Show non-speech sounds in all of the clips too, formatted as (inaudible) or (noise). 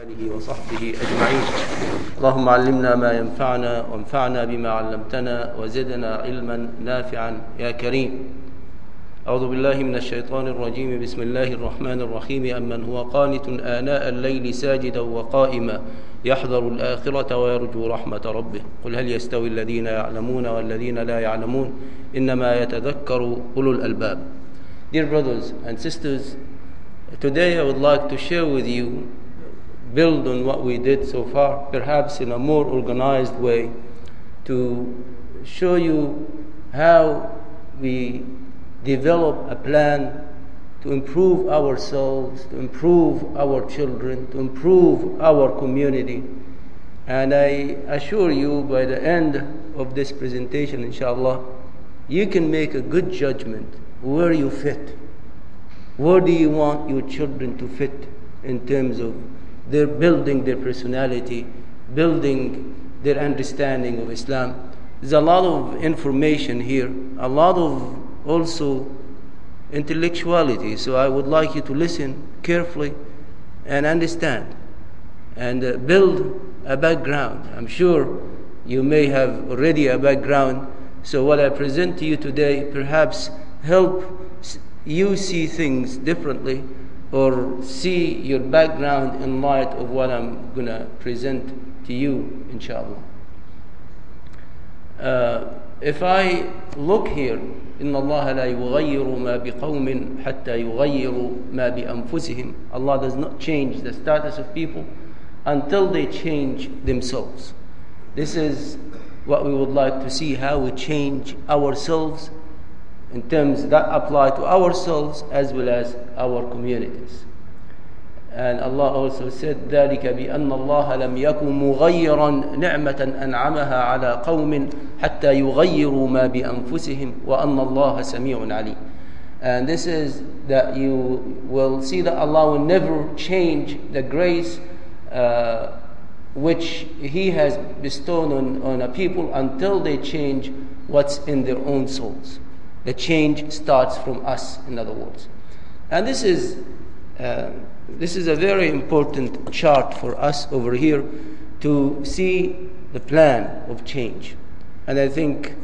آله وصحبه أجمعين. اللهم علمنا ما ينفعنا وانفعنا بما علمتنا وزدنا علما نافعا. يا كريم. أعوذ بالله من الشيطان الرجيم. بسم الله الرحمن الرحيم. أمن هو قانت آناء الليل ساجدا وقائما. يحذر الآخرة ويرجو رحمة ربه. قل هل يستوي الذين يعلمون والذين لا يعلمون؟ إنما يتذكر أولو الألباب. Dear brothers and sisters, today I would like to share with you, build on what we did so far, perhaps in a more organized way, to show you how we develop a plan to improve ourselves, to improve our children, to improve our community. And I assure you, by the end of this presentation, inshallah, you can make a good judgment where you fit. Where do you want your children to fit in terms of their building their personality, building their understanding of Islam? There's a lot of information here, a lot of also intellectuality. So I would like you to listen carefully and understand and uh, build a background. I'm sure you may have already a background. So what I present to you today perhaps help you see things differently or see your background in light of what I'm going to present to you, inshallah. Uh, if I look here, إن الله لا يغير ما بقوم حتى يغيروا ما بأنفسهم. Allah does not change the status of people until they change themselves. This is what we would like to see how we change ourselves in terms that apply to ourselves as well as our communities. And Allah also said ذلك بأن الله لم يكن مغيرا نعمة أنعمها على قوم حتى يغيروا ما بأنفسهم وأن الله سميع عليم. And this is that you will see that Allah will never change the grace uh, which He has bestowed on, on a people until they change what's in their own souls. The change starts from us, in other words. And this is, uh, this is a very important chart for us over here to see the plan of change. And I think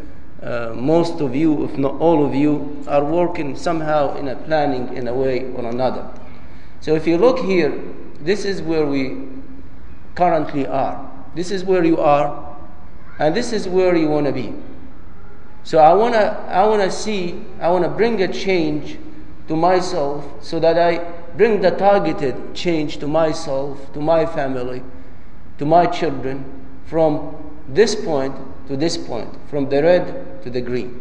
uh, most of you, if not all of you, are working somehow in a planning in a way or another. So if you look here, this is where we currently are. This is where you are, and this is where you want to be. So I want to I want to see, I want to bring a change to myself so that I bring the targeted change to myself, to my family, to my children from this point to this point, from the red to the green.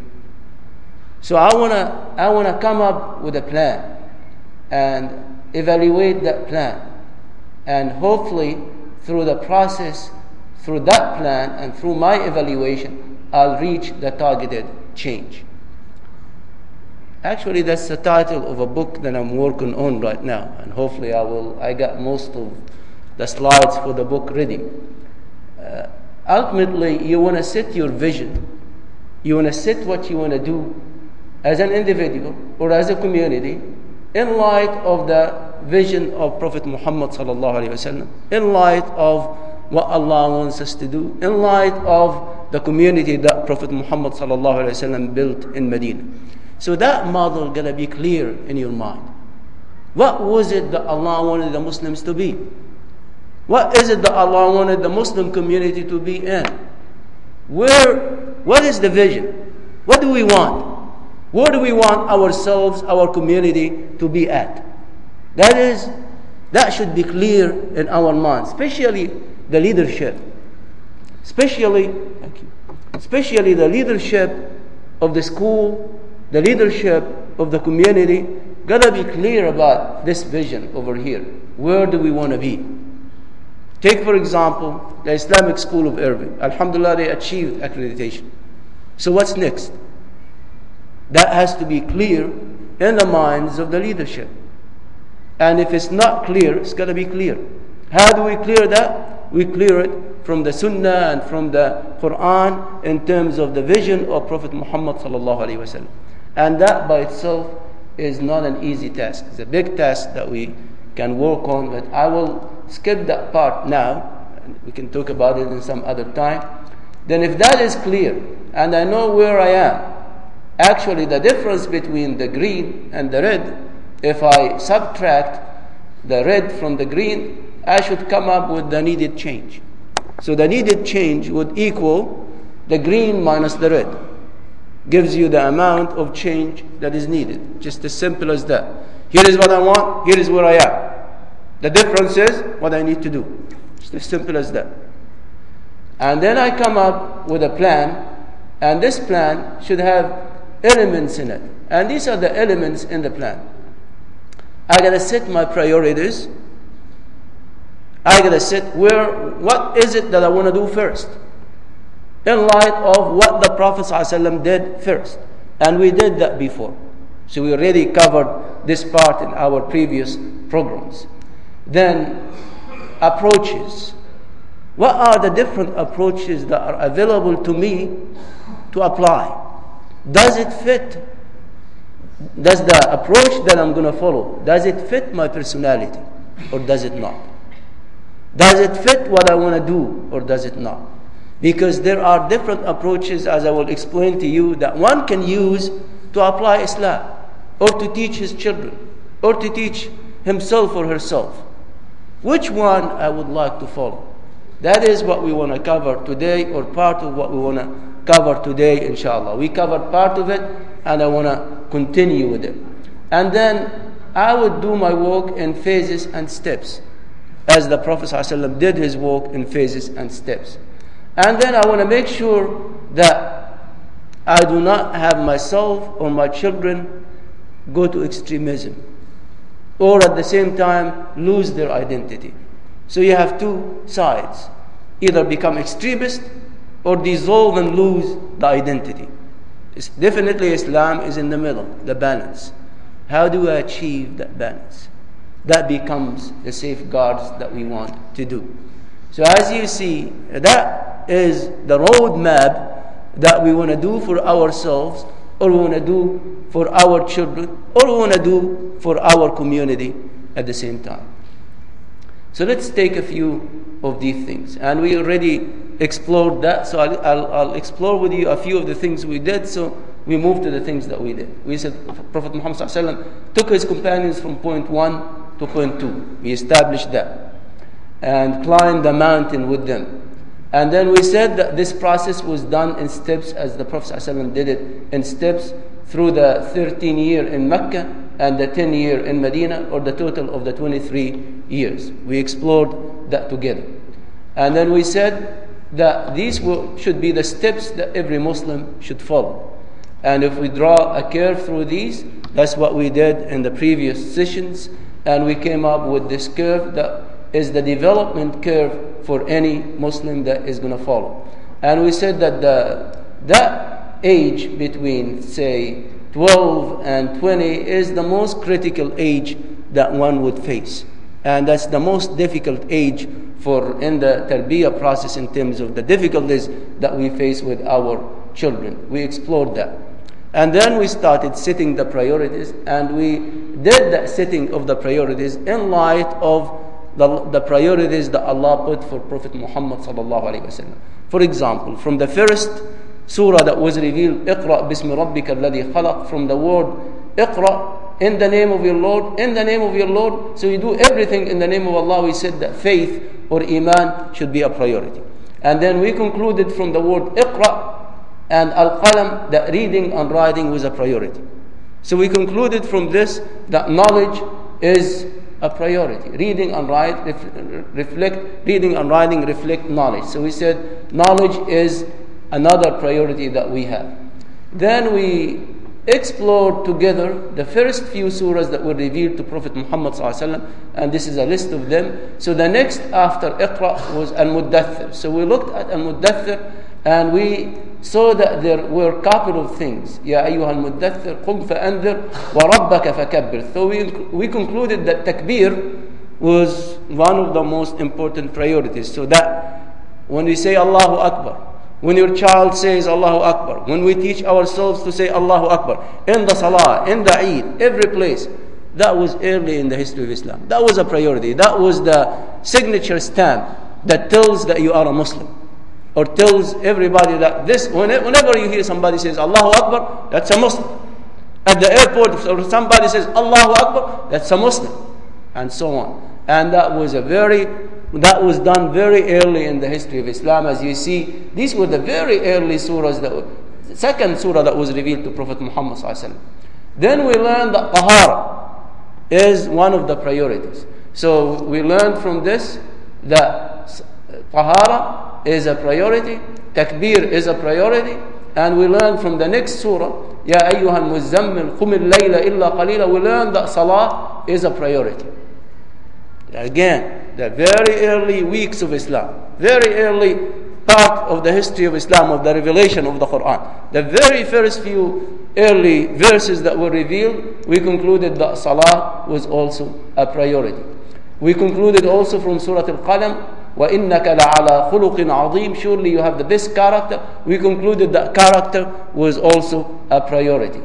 So I want to I want to come up with a plan and evaluate that plan. And hopefully through the process through that plan and through my evaluation I'll reach the targeted change. Actually, that's the title of a book that I'm working on right now, and hopefully, I will. I got most of the slides for the book ready. Uh, ultimately, you want to set your vision, you want to set what you want to do as an individual or as a community in light of the vision of Prophet Muhammad sallallahu alaihi wasallam, in light of what Allah wants us to do, in light of the community that Prophet Muhammad built in Medina. So that model gonna be clear in your mind. What was it that Allah wanted the Muslims to be? What is it that Allah wanted the Muslim community to be in? Where, what is the vision? What do we want? Where do we want ourselves, our community to be at? That is, that should be clear in our minds, especially the leadership. Especially, thank you, especially the leadership of the school, the leadership of the community, gotta be clear about this vision over here. Where do we want to be? Take, for example, the Islamic School of Irving. Alhamdulillah, they achieved accreditation. So, what's next? That has to be clear in the minds of the leadership. And if it's not clear, it's got to be clear. How do we clear that? We clear it from the Sunnah and from the Quran in terms of the vision of Prophet Muhammad sallallahu alaihi wasallam. And that by itself is not an easy task. It's a big task that we can work on, but I will skip that part now. We can talk about it in some other time. Then, if that is clear and I know where I am, actually, the difference between the green and the red, if I subtract the red from the green, I should come up with the needed change. So, the needed change would equal the green minus the red. Gives you the amount of change that is needed. Just as simple as that. Here is what I want, here is where I am. The difference is what I need to do. It's as simple as that. And then I come up with a plan, and this plan should have elements in it. And these are the elements in the plan. I gotta set my priorities. I gotta set where, what is it that I wanna do first? In light of what the Prophet ﷺ did first. And we did that before. So we already covered this part in our previous programs. Then, approaches. What are the different approaches that are available to me to apply? Does it fit? Does the approach that I'm going to follow, does it fit my personality or does it not? Does it fit what I want to do or does it not? Because there are different approaches, as I will explain to you, that one can use to apply Islam or to teach his children or to teach himself or herself. Which one I would like to follow? That is what we want to cover today, or part of what we want to cover today, inshallah. We covered part of it, and I want to continue with it. And then I would do my work in phases and steps, as the Prophet ﷺ did his work in phases and steps. And then I want to make sure that I do not have myself or my children go to extremism or at the same time lose their identity. So you have two sides either become extremist or dissolve and lose the identity. It's definitely, Islam is in the middle, the balance. How do we achieve that balance? That becomes the safeguards that we want to do. So, as you see, that is the roadmap that we want to do for ourselves, or we want to do for our children, or we want to do for our community at the same time. So let's take a few of these things. And we already explored that, so I'll, I'll, I'll, explore with you a few of the things we did. So we move to the things that we did. We said Prophet Muhammad took his companions from point one to point two. We established that. And climbed the mountain with them. And then we said that this process was done in steps as the Prophet did it in steps through the 13 year in Mecca and the 10 year in Medina, or the total of the 23 years. We explored that together. And then we said that these should be the steps that every Muslim should follow. And if we draw a curve through these, that's what we did in the previous sessions, and we came up with this curve that is the development curve for any Muslim that is going to follow. And we said that the, that age between, say, 12 and 20 is the most critical age that one would face. And that's the most difficult age for in the tarbiyah process in terms of the difficulties that we face with our children. We explored that. And then we started setting the priorities, and we did the setting of the priorities in light of the, the priorities that Allah put for Prophet Muhammad. For example, from the first surah that was revealed, Iqra bismi rabbika alladhi khalaq, from the word Iqra, in the name of your Lord, in the name of your Lord. So we do everything in the name of Allah. We said that faith or Iman should be a priority. And then we concluded from the word Iqra and Al Qalam that reading and writing was a priority. So we concluded from this that knowledge is a priority. Reading and writing reflect reading and writing reflect knowledge. So we said knowledge is another priority that we have. Then we explored together the first few surahs that were revealed to Prophet Muhammad and this is a list of them. So the next after Iqra was Al-Muddathir. So we looked at Al-Muddathir and we saw that there were a couple of things. Ya ayyuha al-muddathir, qum fa'anzir, wa rabbaka fakabbir. So we, we concluded that takbir was one of the most important priorities. So that when we say Allahu Akbar, when your child says Allahu Akbar, when we teach ourselves to say Allahu Akbar, in the Salah, in the Eid, every place, That was early in the history of Islam. That was a priority. That was the signature stamp that tells that you are a Muslim. Or tells everybody that this, whenever you hear somebody says Allahu Akbar, that's a Muslim. At the airport, if somebody says Allahu Akbar, that's a Muslim. And so on. And that was a very that was done very early in the history of Islam. As you see, these were the very early surahs, the second surah that was revealed to Prophet Muhammad. Then we learned that tahara is one of the priorities. So we learned from this that tahara is a priority, takbir is a priority, and we learn from the next surah, Ya ayyuhan muzammil qum al-layla illa qalila, we learn that salah is a priority. Again, the very early weeks of Islam, very early part of the history of Islam, of the revelation of the Quran. The very first few early verses that were revealed, we concluded that Salah was also a priority. We concluded also from Surah Al Qalam, وَإِنَّكَ لَعَلَى خُلُقٍ عَظِيمٍ Surely you have the best character. We concluded that character was also a priority.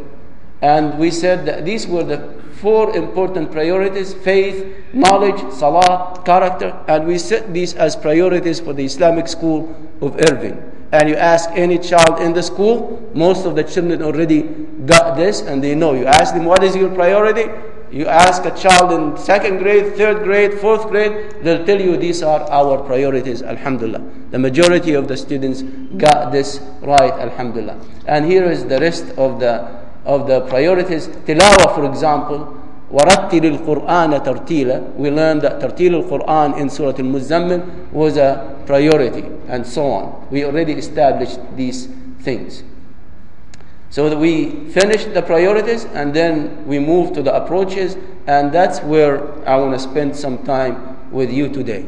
And we said that these were the four important priorities faith, knowledge, salah, character, and we set these as priorities for the Islamic school of Irving. And you ask any child in the school, most of the children already got this and they know. You ask them, What is your priority? You ask a child in second grade, third grade, fourth grade, they'll tell you these are our priorities, Alhamdulillah. The majority of the students got this right, Alhamdulillah. And here is the rest of the of the priorities. Tilawah, for example, وَرَتِّلِ الْقُرْآنَ تَرْتِيلًا We learned that tartil al-Quran in Surah Al-Muzammil was a priority and so on. We already established these things. So that we finished the priorities and then we move to the approaches and that's where I want to spend some time with you today.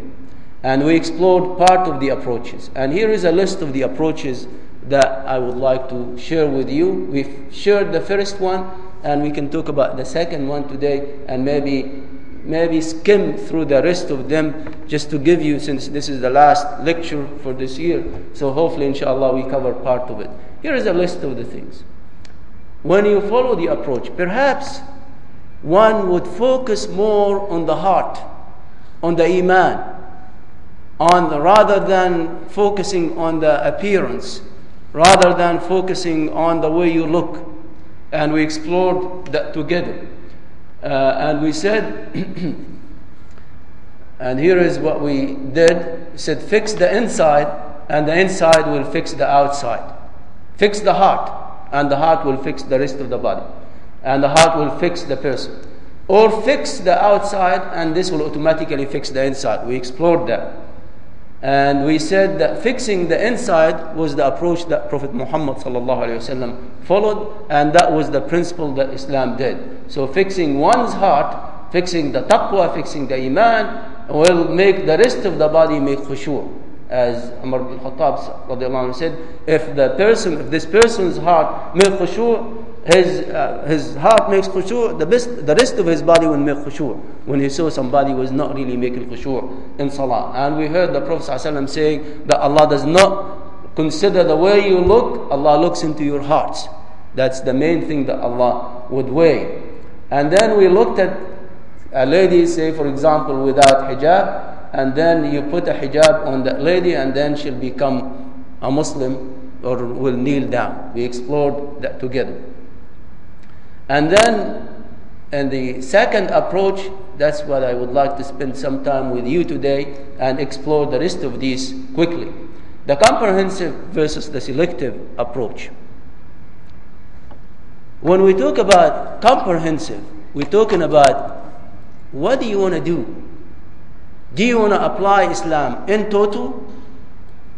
And we explored part of the approaches. And here is a list of the approaches that I would like to share with you. We've shared the first one, and we can talk about the second one today, and maybe maybe skim through the rest of them just to give you, since this is the last lecture for this year. So hopefully, inshallah, we cover part of it. Here is a list of the things. When you follow the approach, perhaps one would focus more on the heart, on the iman, on the, rather than focusing on the appearance rather than focusing on the way you look. And we explored that together. Uh, and we said, (clears throat) and here is what we did we said, fix the inside, and the inside will fix the outside. Fix the heart, and the heart will fix the rest of the body. And the heart will fix the person. Or fix the outside, and this will automatically fix the inside. We explored that. And we said that fixing the inside was the approach that Prophet Muhammad followed, and that was the principle that Islam did. So fixing one's heart, fixing the taqwa, fixing the iman, will make the rest of the body make khushu'. As Umar bin Khattab said, if the person, if this person's heart make khushu', his, uh, his heart makes khushu', the, best, the rest of his body will make khushu' when he saw somebody was not really making khushu' in salah. And we heard the Prophet ﷺ saying that Allah does not consider the way you look, Allah looks into your hearts. That's the main thing that Allah would weigh. And then we looked at a lady, say for example, without hijab, and then you put a hijab on that lady, and then she'll become a Muslim or will kneel down. We explored that together. And then, in the second approach, that's what I would like to spend some time with you today and explore the rest of these quickly. The comprehensive versus the selective approach. When we talk about comprehensive, we're talking about what do you want to do? Do you want to apply Islam in total?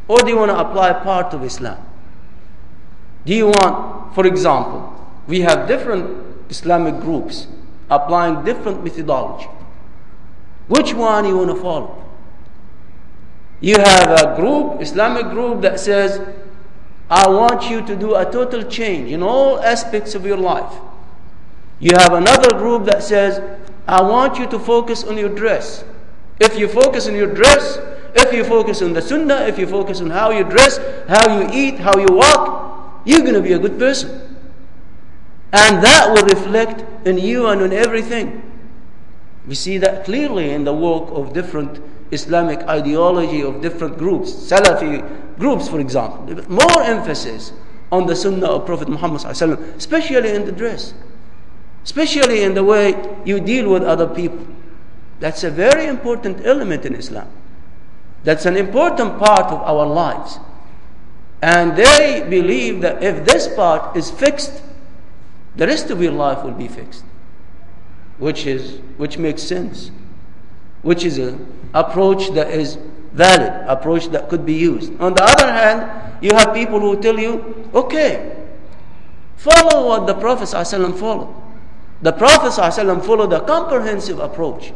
Or do you want to apply part of Islam? Do you want, for example, we have different Islamic groups applying different methodology. Which one you want to follow? You have a group, Islamic group, that says, I want you to do a total change in all aspects of your life. You have another group that says, I want you to focus on your dress. If you focus on your dress, if you focus on the sunnah, if you focus on how you dress, how you eat, how you walk, you're going to be a good person. And that will reflect in you and in everything. We see that clearly in the work of different Islamic ideology of different groups, Salafi groups, for example. More emphasis on the Sunnah of Prophet Muhammad, especially in the dress, especially in the way you deal with other people. That's a very important element in Islam. That's an important part of our lives. And they believe that if this part is fixed, the rest of your life will be fixed. Which is which makes sense. Which is an approach that is valid, approach that could be used. On the other hand, you have people who tell you, okay, follow what the Prophet ﷺ followed. The Prophet ﷺ followed a comprehensive approach.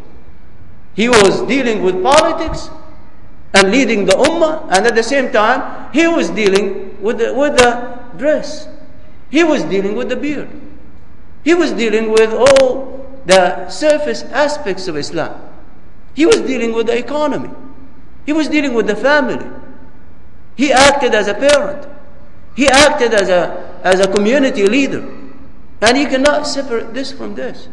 He was dealing with politics and leading the ummah, and at the same time, he was dealing with the, with the dress. He was dealing with the beard. He was dealing with all the surface aspects of Islam. He was dealing with the economy. He was dealing with the family. He acted as a parent. He acted as a, as a community leader. And you cannot separate this from this.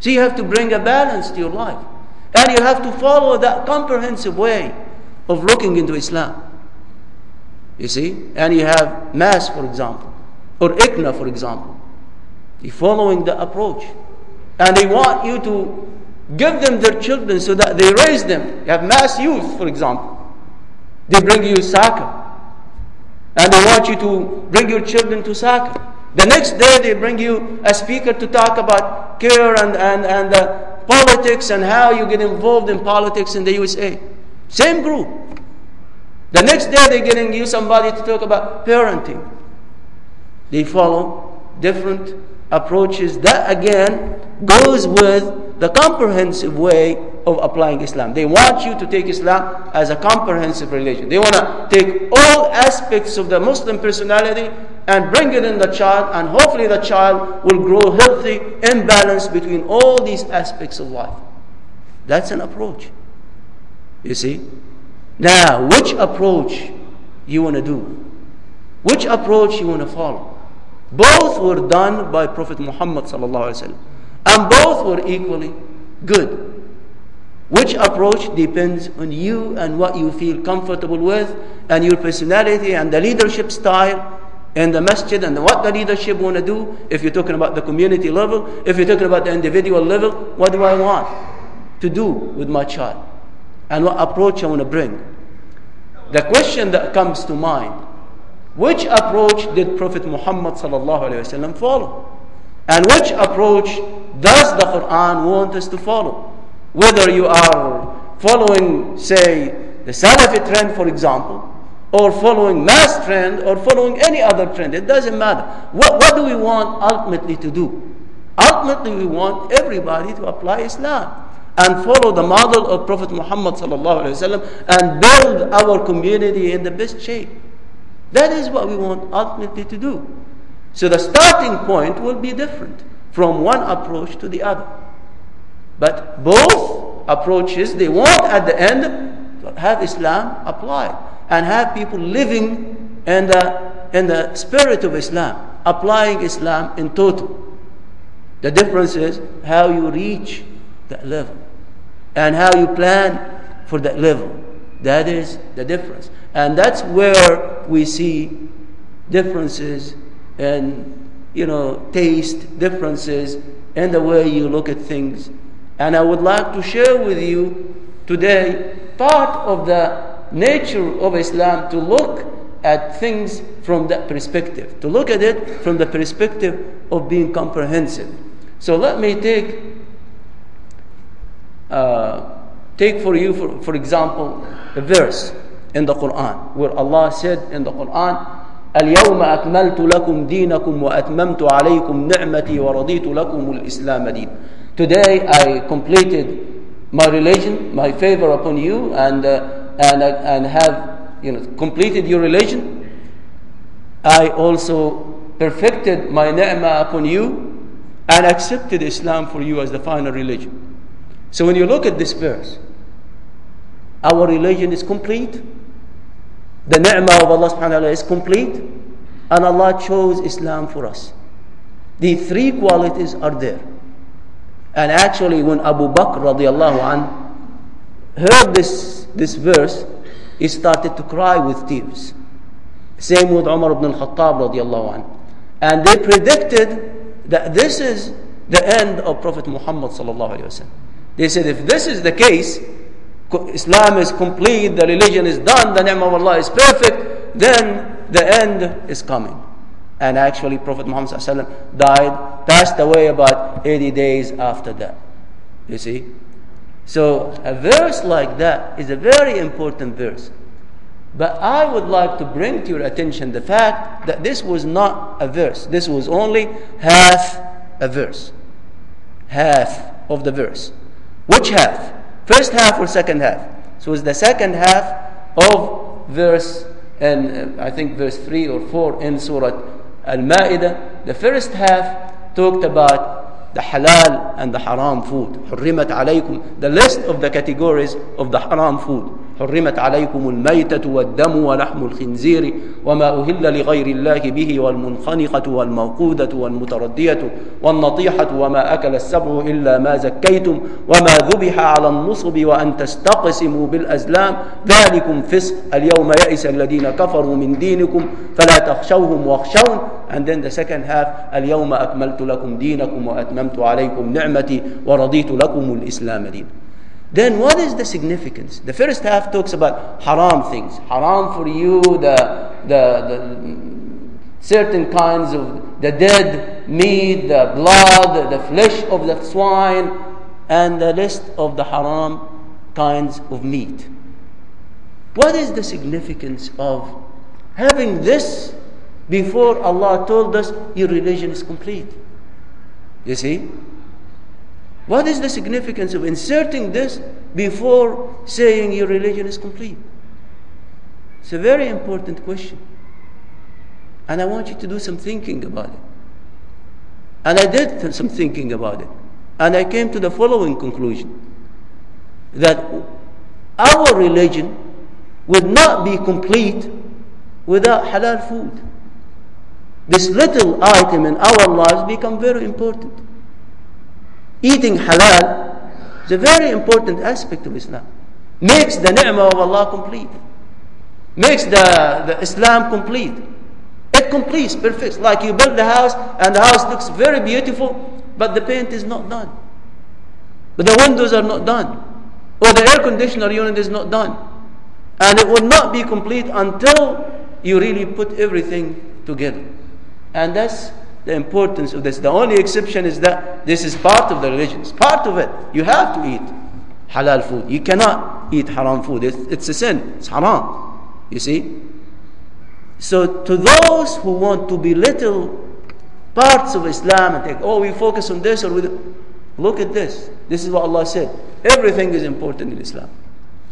So you have to bring a balance to your life. And you have to follow that comprehensive way of looking into Islam. You see? And you have MAS, for example, or ICNA, for example. You're following the approach. And they want you to give them their children so that they raise them. You have MAS Youth, for example. They bring you soccer. And they want you to bring your children to soccer. The next day, they bring you a speaker to talk about care and, and, and uh, politics and how you get involved in politics in the USA. Same group. The next day they're getting you somebody to talk about parenting. They follow different approaches. That again goes with the comprehensive way of applying Islam. They want you to take Islam as a comprehensive religion. They want to take all aspects of the Muslim personality and bring it in the child, and hopefully the child will grow healthy and balanced between all these aspects of life. That's an approach. You see? Now, which approach you want to do? Which approach you want to follow? Both were done by Prophet Muhammad and both were equally good. Which approach depends on you and what you feel comfortable with, and your personality and the leadership style in the masjid and what the leadership want to do. If you're talking about the community level, if you're talking about the individual level, what do I want to do with my child? And what approach I want to bring? The question that comes to mind, which approach did Prophet Muhammad follow? And which approach does the Quran want us to follow? Whether you are following, say, the Salafi trend, for example, or following MAS trend or following any other trend. It doesn't matter. What, what do we want ultimately to do? Ultimately, we want everybody to apply Islam and follow the model of Prophet Muhammad and build our community in the best shape. That is what we want ultimately to do. So the starting point will be different from one approach to the other. But both approaches, they want at the end to have Islam applied and have people living in the, in the spirit of Islam, applying Islam in total. The difference is how you reach that level and how you plan for that level. That is the difference. And that's where we see differences in, you know, taste, differences in the way you look at things. And I would like to share with you today part of the nature of Islam to look at things from that perspective, to look at it from the perspective of being comprehensive. So let me take uh, take for you, for, for example, a verse in the Quran where Allah said in the Quran, اليوم أكملت لكم دينكم وأتممت عليكم نعمتي ورضيت لكم الإسلام دين. Today I completed my religion, my favor upon you, and uh, and, and have you know, completed your religion, I also perfected my ni'mah upon you and accepted Islam for you as the final religion. So when you look at this verse, our religion is complete. The ni'mah of Allah subhanahu wa ta'ala is complete. And Allah chose Islam for us. The three qualities are there. And actually, when Abu Bakr radiallahu anh heard this, this verse, he started to cry with tears. Same with Umar ibn al-Khattab radiallahu anh. And they predicted that this is the end of Prophet Muhammad sallallahu alayhi wa They said, if this is the case, Islam is complete, the religion is done, the name of Allah is perfect, then the end is coming. And actually, Prophet Muhammad sallallahu alayhi wasallam died, passed away about 80 days after that. You see? So, a verse like that is a very important verse. But I would like to bring to your attention the fact that this was not a verse, this was only half a verse. Half of the verse. Which half? First half or second half? So it's the second half of verse, and uh, I think verse 3 or 4 in Surah Al Ma'idah. The first half talked about the halal and the haram food. حرمت عليكم. The list of the categories of the haram food. حرمت عليكم الميتة والدم ولحم الخنزير وما أهل لغير الله به والمنخنقة والموقودة والمتردية والنطيحة وما أكل السبع إلا ما زكيتم وما ذبح على النصب وأن تستقسموا بالأزلام ذلكم فسق اليوم يئس الذين كفروا من دينكم فلا تخشوهم واخشون and then the second half اليوم أكملت لكم دينكم وأتممت عليكم نعمتي ورضيت لكم الإسلام دين Then what is the significance? The first half talks about haram things. Haram for you, the, the, the certain kinds of the dead meat, the blood, the flesh of the swine, and the list of the haram kinds of meat. What is the significance of having this before Allah told us your religion is complete? You see? What is the significance of inserting this before saying your religion is complete? It's a very important question. And I want you to do some thinking about it. And I did some thinking about it. And I came to the following conclusion that our religion would not be complete without halal food. This little item in our lives become very important eating halal is a very important aspect of Islam. Makes the ni'mah of Allah complete. Makes the, the Islam complete. It completes, perfect. Like you build the house and the house looks very beautiful, but the paint is not done. But the windows are not done. Or the air conditioner unit is not done. And it will not be complete until you really put everything together. And that's the importance of this. The only exception is that this is part of the religion. It's part of it. You have to eat halal food. You cannot eat haram food. It's, it's a sin. It's haram. You see? So to those who want to belittle parts of Islam and think, oh, we focus on this or we look at this. This is what Allah said. Everything is important in Islam.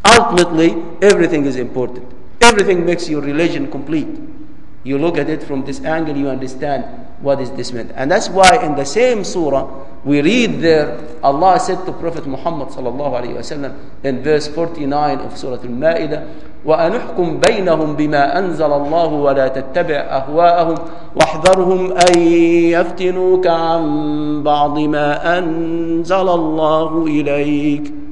Ultimately, everything is important. Everything makes your religion complete. You look at it from this angle, you understand what is this meant. And that's why in the same surah, we read there, Allah said to Prophet Muhammad sallallahu alayhi wasallam in verse 49 of Surah Al-Ma'idah, وأنحكم بينهم بما أنزل الله ولا تتبع أهواءهم واحذرهم أن يفتنوك عن بعض ما أنزل الله إليك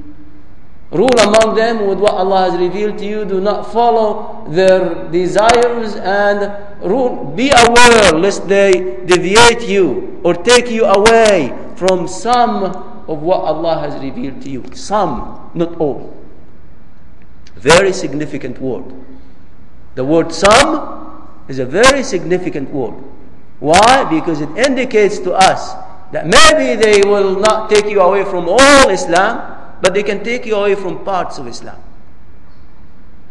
Rule among them with what Allah has revealed to you. Do not follow their desires and rule. Be aware lest they deviate you or take you away from some of what Allah has revealed to you. Some, not all. Very significant word. The word some is a very significant word. Why? Because it indicates to us that maybe they will not take you away from all Islam but they can take you away from parts of Islam.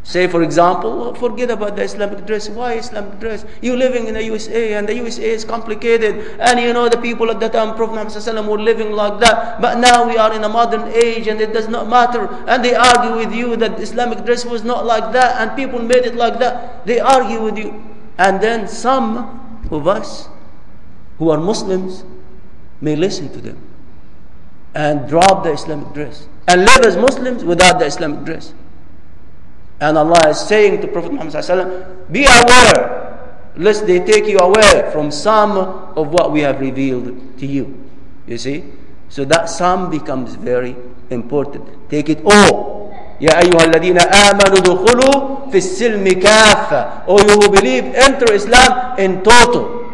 Say, for example, oh, forget about the Islamic dress. Why Islamic dress? You're living in the USA, and the USA is complicated. And you know, the people at that time, Prophet Muhammad were living like that. But now we are in a modern age, and it does not matter. And they argue with you that Islamic dress was not like that, and people made it like that. They argue with you. And then some of us who are Muslims may listen to them and drop the Islamic dress and live as Muslims without the Islamic dress. And Allah is saying to Prophet Muhammad be aware lest they take you away from some of what we have revealed to you. You see? So that sum becomes very important. Take it all. يا أيها الذين آمنوا دخلوا في السلم كافة. O you who believe, enter Islam in total.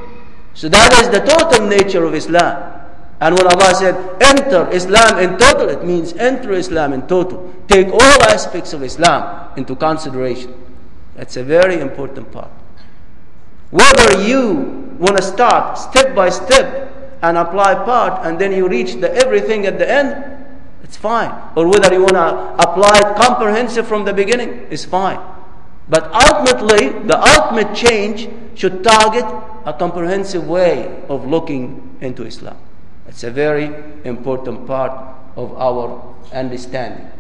So that is the total nature of Islam. And when Allah said, enter Islam in total, it means enter Islam in total. Take all aspects of Islam into consideration. That's a very important part. Whether you want to start step by step and apply part and then you reach the everything at the end, it's fine. Or whether you want to apply it comprehensive from the beginning, it's fine. But ultimately, the ultimate change should target a comprehensive way of looking into Islam. It's a very important part of our understanding.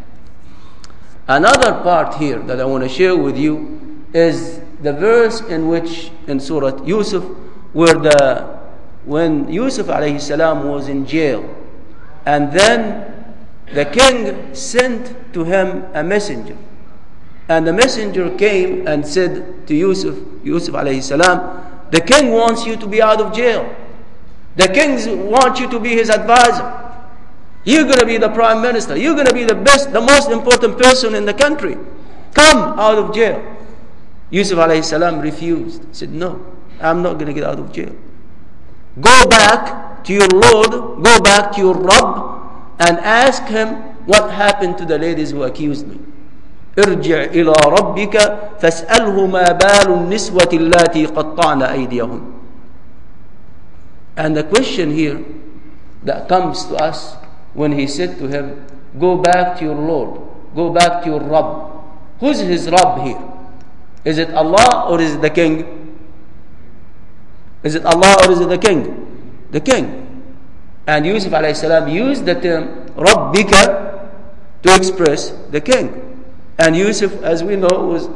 Another part here that I want to share with you is the verse in which in Surah Yusuf, where the when Yusuf alayhi salam was in jail, and then the king sent to him a messenger. And the messenger came and said to Yusuf, Yusuf alayhi salam, the king wants you to be out of jail. The king wants you to be his advisor. You're going to be the prime minister. You're going to be the best, the most important person in the country. Come out of jail. Yusuf alayhi salam refused. He said, No, I'm not going to get out of jail. Go back to your Lord, go back to your Rabb, and ask him what happened to the ladies who accused me. ارجع إلى ربك فاسأله ما بال النسوة اللاتي قطعن أيديهن. and the question here that comes to us when he said to him, Go back to your Lord, go back to your Rabb. Who's his Rabb here? Is it Allah or is it the king? Is it Allah or is it the king? The king. And Yusuf salam used the term Rabbika to express the king. And Yusuf, as we know, was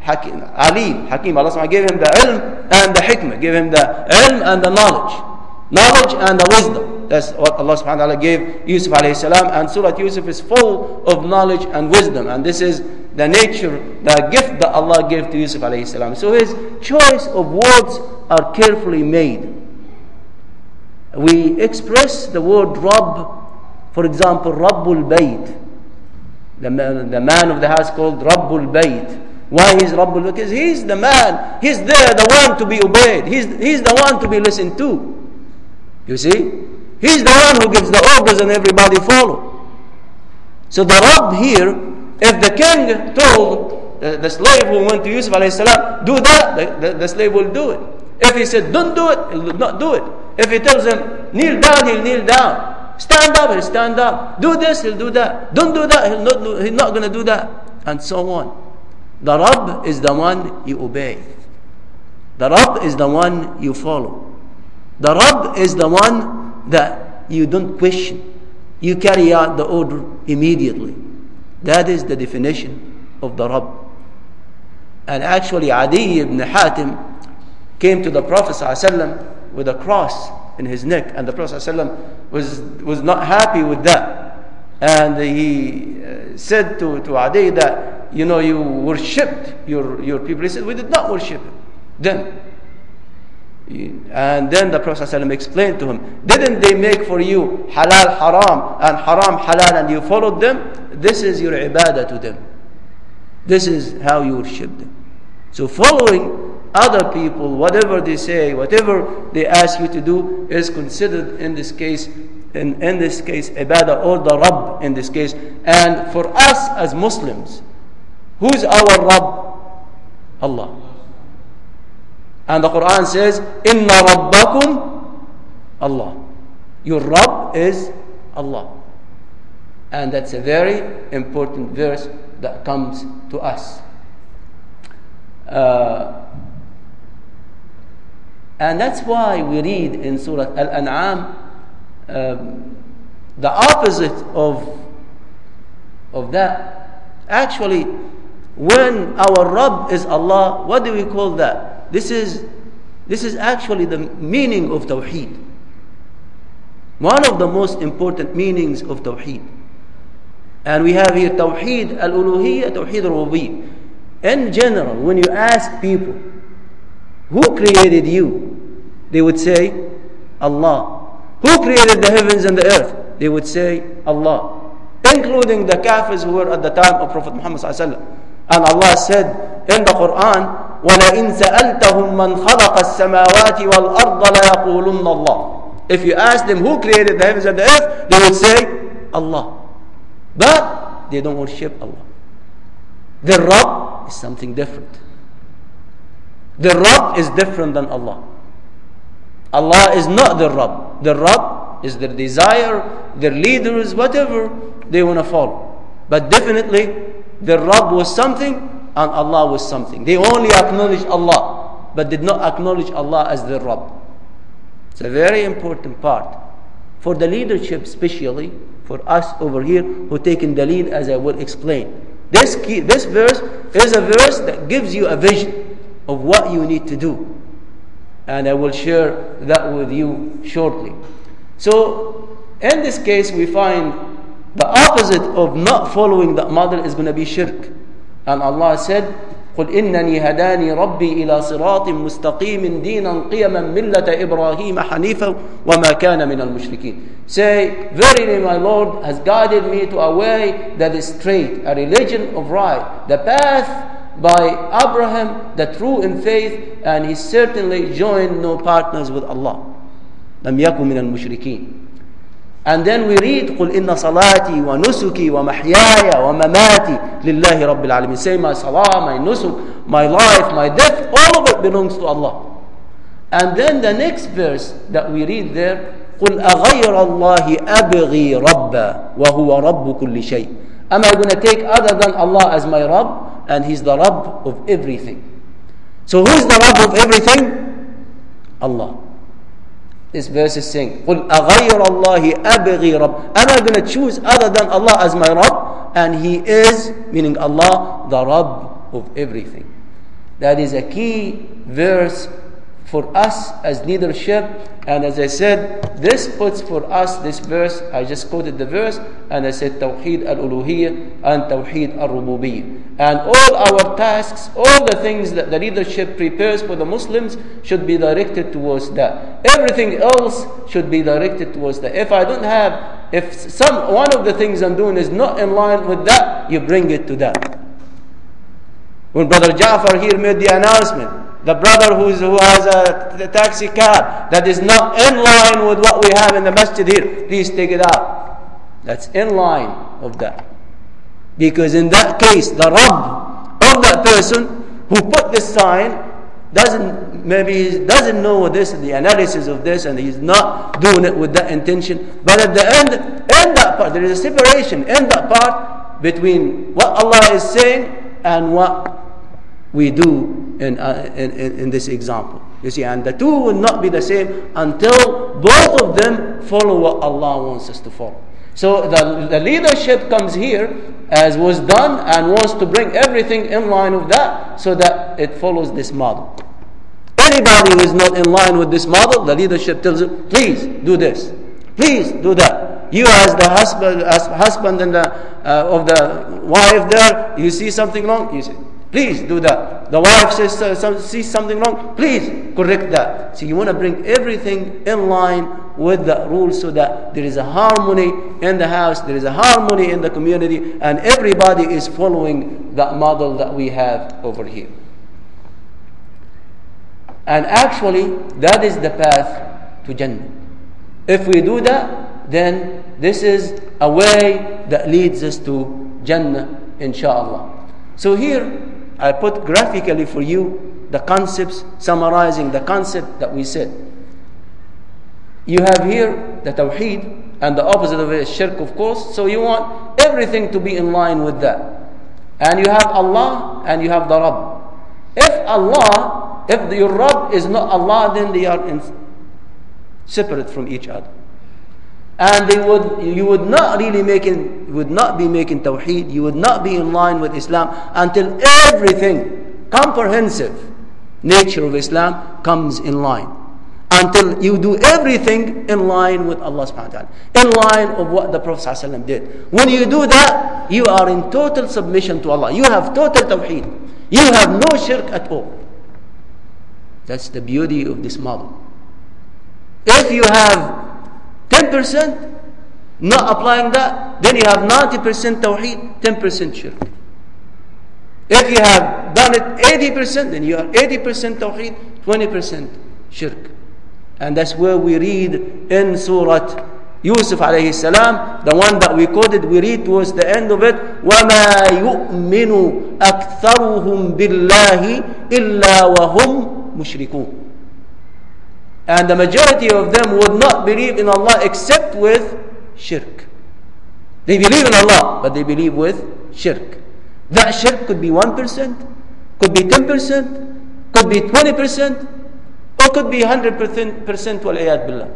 Hakim, Alim, Hakim. Allah gave him the ilm and the hikmah, gave him the ilm and the knowledge. Knowledge and the wisdom. That's what Allah subhanahu wa ta'ala gave Yusuf alayhi salam. And Surah Yusuf is full of knowledge and wisdom. And this is the nature, the gift that Allah gave to Yusuf alayhi salam. So his choice of words are carefully made we express the word Rabb, for example, Rabbul Bayt. The man, the man of the house called Rabbul Bayt. Why is Rabbul Bayt? Because he's the man, he's there, the one to be obeyed. He's, he's the one to be listened to. You see? He's the one who gives the orders and everybody follow. So the Rabb here, if the king told the, the slave who went to Yusuf salam, do that, the, the, the slave will do it. If he said, don't do it, he will not do it. If he tells him, kneel down, he'll kneel down. Stand up, he'll stand up. Do this, he'll do that. Don't do that, he'll not do, he's not going to do that. And so on. The Rabb is the one you obey. The Rabb is the one you follow. The Rabb is the one that you don't question. You carry out the order immediately. That is the definition of the Rabb. And actually, Adi ibn Hatim came to the Prophet ﷺ with a cross in his neck, and the Prophet ﷺ was, was not happy with that. And he uh, said to, to Adi that, you know, you worshipped your, your people. He said, We did not worship. Then, and then the Prophet ﷺ explained to him, Didn't they make for you halal haram and haram halal and you followed them? This is your ibadah to them. This is how you worship them. So following other people, whatever they say, whatever they ask you to do, is considered in this case, in, in this case, ibadah or the Rabb in this case. And for us as Muslims, who's our Rabb? Allah. And the Quran says, Inna Rabbakum Allah. Your Rabb is Allah. And that's a very important verse that comes to us. Uh, and that's why we read in Surah Al An'am um, the opposite of, of that. Actually, when our Rabb is Allah, what do we call that? This is, this is actually the meaning of Tawheed. One of the most important meanings of Tawheed. And we have here Tawheed al Uluhiyyah, Tawheed al Rubiyyah. In general, when you ask people, who created you? They would say, Allah. Who created the heavens and the earth? they would say Allah, including the kafirs who were at the time of Prophet Muhammad And Allah said in the Quran, وَلَئِن سَأَلْتَهُم مَّنْ خَلَقَ السَّمَاوَاتِ وَالْأَرْضَ لَيَقُولُنَّ اللَّهِ If you ask them who created the heavens and the earth, they would say Allah. But they don't worship Allah. The Rabb is something different. The Rabb is different than Allah. Allah is not the Rabb. The Rabb is their desire, their leaders, whatever they want to follow. But definitely, the Rabb was something and Allah was something. They only acknowledged Allah, but did not acknowledge Allah as their Rabb. It's a very important part. For the leadership, especially for us over here who taken the lead, as I will explain. This, key, this verse is a verse that gives you a vision of what you need to do. And I will share that with you shortly. So, in this case, we find the opposite of not following that model is going to be shirk. And Allah said, قل إنني هداني ربي إلى صراط مستقيم دينا قيما ملة إبراهيم حنيفا وما كان من المشركين Say, verily my Lord has guided me to a way that is straight, a religion of right, the path by Abraham, the true in faith, and he certainly joined no partners with Allah. لم يكن من المشركين And then we read قل إن صلاتي ونسكي ومحياي ومماتي لله رب العالمين Say my salah, my nusuk, my life, my death, all of it belongs to Allah. And then the next verse that we read there قل أغير الله أبغي ربا وهو رب كل شيء Am I going to take other than Allah as my Rabb? And He's the Rabb of everything. So who's the Rabb of everything? Allah. This verse is saying, قُلْ أَغَيْرَ اللَّهِ أَبْغِي رَبْ Am I going to choose other than Allah as my Rabb? And He is, meaning Allah, the Rabb of everything. That is a key verse for us as leadership. And as I said, this puts for us this verse, I just quoted the verse, and I said Tawheed al Uluhiyyah and Tawheed al Rububiyyah. And all our tasks, all the things that the leadership prepares for the Muslims should be directed towards that. Everything else should be directed towards that. If I don't have, if some one of the things I'm doing is not in line with that, you bring it to that. When Brother Ja'far here made the announcement, the brother who's, who has a, taxi cab that is not in line with what we have in the masjid here, please take it out. That's in line of that. Because in that case, the Rabb of that person who put this sign doesn't maybe he doesn't know this the analysis of this and he's not doing it with that intention but at the end in that part there is a separation in that part between what Allah is saying and what we do in, uh, in, in, this example. You see, and the two will not be the same until both of them follow what Allah wants us to follow. So the, the leadership comes here as was done and wants to bring everything in line with that so that it follows this model. Anybody who is not in line with this model, the leadership tells you, please do this, please do that. You as the husband, as husband and the, uh, of the wife there, you see something wrong, you say, Please do that. The wife says uh, some, sees something wrong. Please correct that. So you want to bring everything in line with the rules so that there is a harmony in the house, there is a harmony in the community, and everybody is following that model that we have over here. And actually, that is the path to Jannah. If we do that, then this is a way that leads us to Jannah, inshallah. So here, I put graphically for you the concepts, summarizing the concept that we said. You have here the Tawheed, and the opposite of it is Shirk, of course. So you want everything to be in line with that. And you have Allah and you have the Rabb. If Allah, if your Rabb is not Allah, then they are in, separate from each other and they would you would not really making would not be making tawheed you would not be in line with islam until everything comprehensive nature of islam comes in line. Until you do everything in line with Allah subhanahu wa ta'ala. In line of what the Prophet ﷺ did. When you do that you are in total submission to Allah. You have total tawheed. You have no shirk at all. That's the beauty of this model. If you have 10%, not applying that, then you have 90% tawheed, 10% shirk. If you have done it 80%, then you are 80% tawheed, 20% shirk. And that's where we read in Surah Yusuf alayhi salam, the one that we quoted, we read towards the end of it, وَمَا يُؤْمِنُ أَكْثَرُهُم بِاللَّهِ إِلَّا وَهُمْ مُشْرِكُونَ and the majority of them would not believe in Allah except with shirk. They believe in Allah, but they believe with shirk. That shirk could be 1%, could be 10%, could be 20%, or could be 100% wal'iyad billah.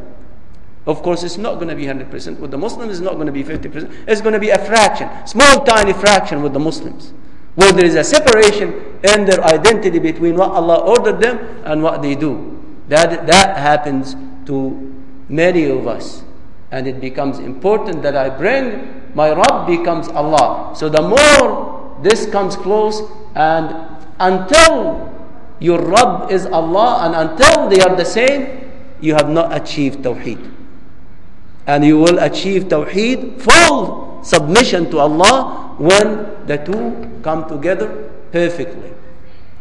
Of course, it's not going to be 100%. With the Muslims, it's not going to be 50%. It's going to be a fraction, small, tiny fraction with the Muslims. Where there is a separation in their identity between what Allah ordered them and what they do. That, that happens to many of us. And it becomes important that I bring my Rabb becomes Allah. So the more this comes close, and until your Rabb is Allah, and until they are the same, you have not achieved Tawheed and you will achieve tawheed full submission to Allah when the two come together perfectly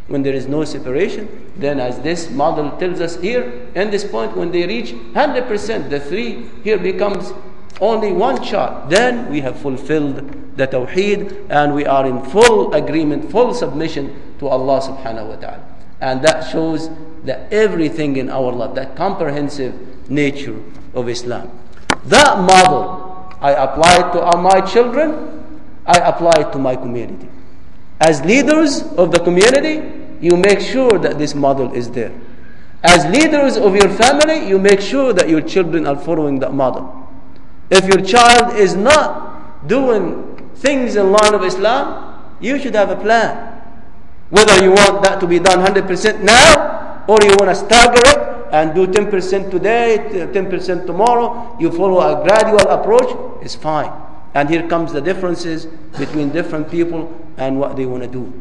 when there is no separation then as this model tells us here in this point when they reach 100% the three here becomes only one shot then we have fulfilled the tawheed and we are in full agreement full submission to Allah subhanahu wa ta'ala. And that shows that everything in our life that comprehensive nature of Islam. That model, I apply to my children, I apply it to my community. As leaders of the community, you make sure that this model is there. As leaders of your family, you make sure that your children are following that model. If your child is not doing things in line of Islam, you should have a plan. Whether you want that to be done 100% now or you want to stagger it and do 10% today, 10% tomorrow, you follow a gradual approach, it's fine. And here comes the differences between different people and what they want to do.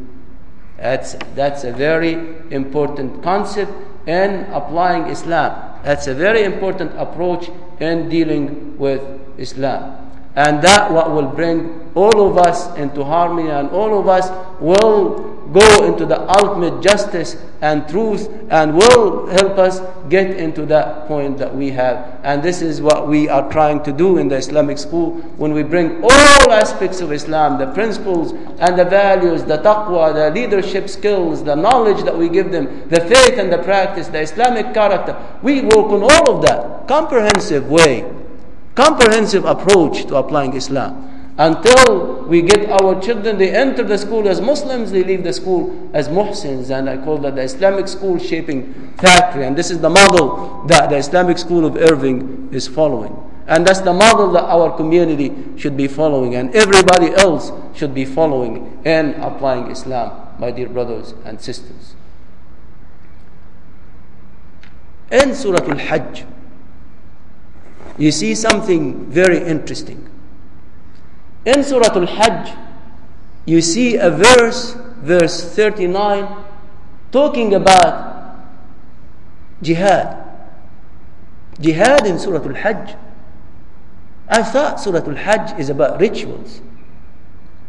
That's, that's a very important concept in applying Islam. That's a very important approach in dealing with Islam. And that what will bring all of us into harmony and all of us will go into the ultimate justice and truth and will help us get into that point that we have. And this is what we are trying to do in the Islamic school when we bring all aspects of Islam, the principles and the values, the taqwa, the leadership skills, the knowledge that we give them, the faith and the practice, the Islamic character. We work on all of that. Comprehensive way, comprehensive approach to applying Islam until we get our children, they enter the school as Muslims, they leave the school as Muhsins. And I call that the Islamic school shaping factory. And this is the model that the Islamic school of Irving is following. And that's the model that our community should be following, and everybody else should be following and applying Islam, my dear brothers and sisters. In Surah Al Hajj, you see something very interesting. In Surah Al Hajj, you see a verse, verse 39, talking about jihad. Jihad in Surah Al Hajj. I thought Surah Al Hajj is about rituals.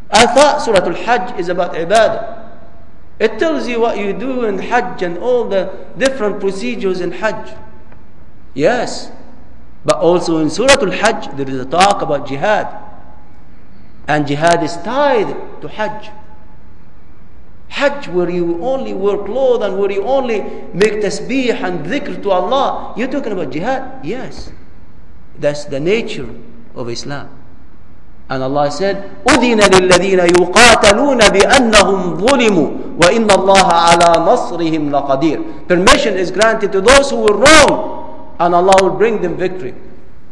I thought Surah Al Hajj is about ibadah. It tells you what you do in Hajj and all the different procedures in Hajj. Yes, but also in Surah Al Hajj there is a talk about jihad. And jihad is tied to Hajj. Hajj, where you only wear clothes and where you only make tasbih and dhikr to Allah. You're talking about jihad? Yes. That's the nature of Islam. And Allah said, أذن للذين يقاتلون بأنهم ظلموا وإن الله على نصرهم لقدير. Permission is granted to those who were wrong and Allah will bring them victory.